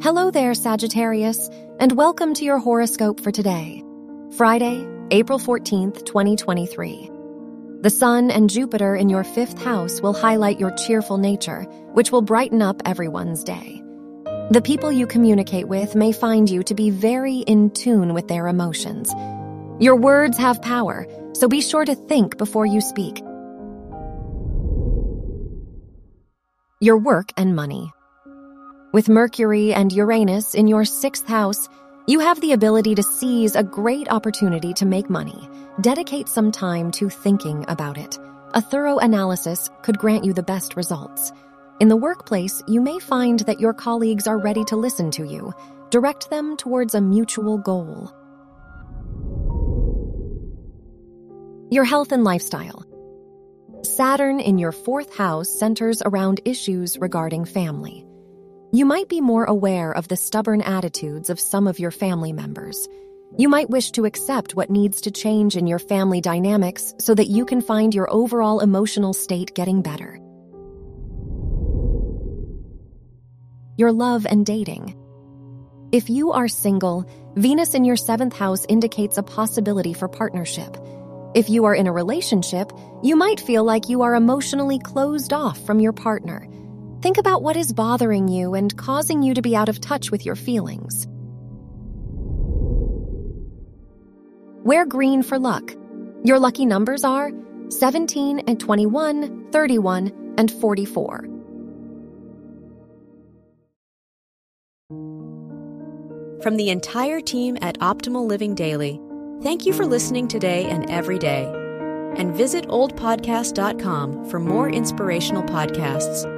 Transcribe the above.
Hello there, Sagittarius, and welcome to your horoscope for today, Friday, April 14th, 2023. The Sun and Jupiter in your fifth house will highlight your cheerful nature, which will brighten up everyone's day. The people you communicate with may find you to be very in tune with their emotions. Your words have power, so be sure to think before you speak. Your work and money. With Mercury and Uranus in your sixth house, you have the ability to seize a great opportunity to make money. Dedicate some time to thinking about it. A thorough analysis could grant you the best results. In the workplace, you may find that your colleagues are ready to listen to you. Direct them towards a mutual goal. Your health and lifestyle. Saturn in your fourth house centers around issues regarding family. You might be more aware of the stubborn attitudes of some of your family members. You might wish to accept what needs to change in your family dynamics so that you can find your overall emotional state getting better. Your love and dating. If you are single, Venus in your seventh house indicates a possibility for partnership. If you are in a relationship, you might feel like you are emotionally closed off from your partner. Think about what is bothering you and causing you to be out of touch with your feelings. Wear green for luck. Your lucky numbers are 17 and 21, 31, and 44. From the entire team at Optimal Living Daily, thank you for listening today and every day. And visit oldpodcast.com for more inspirational podcasts.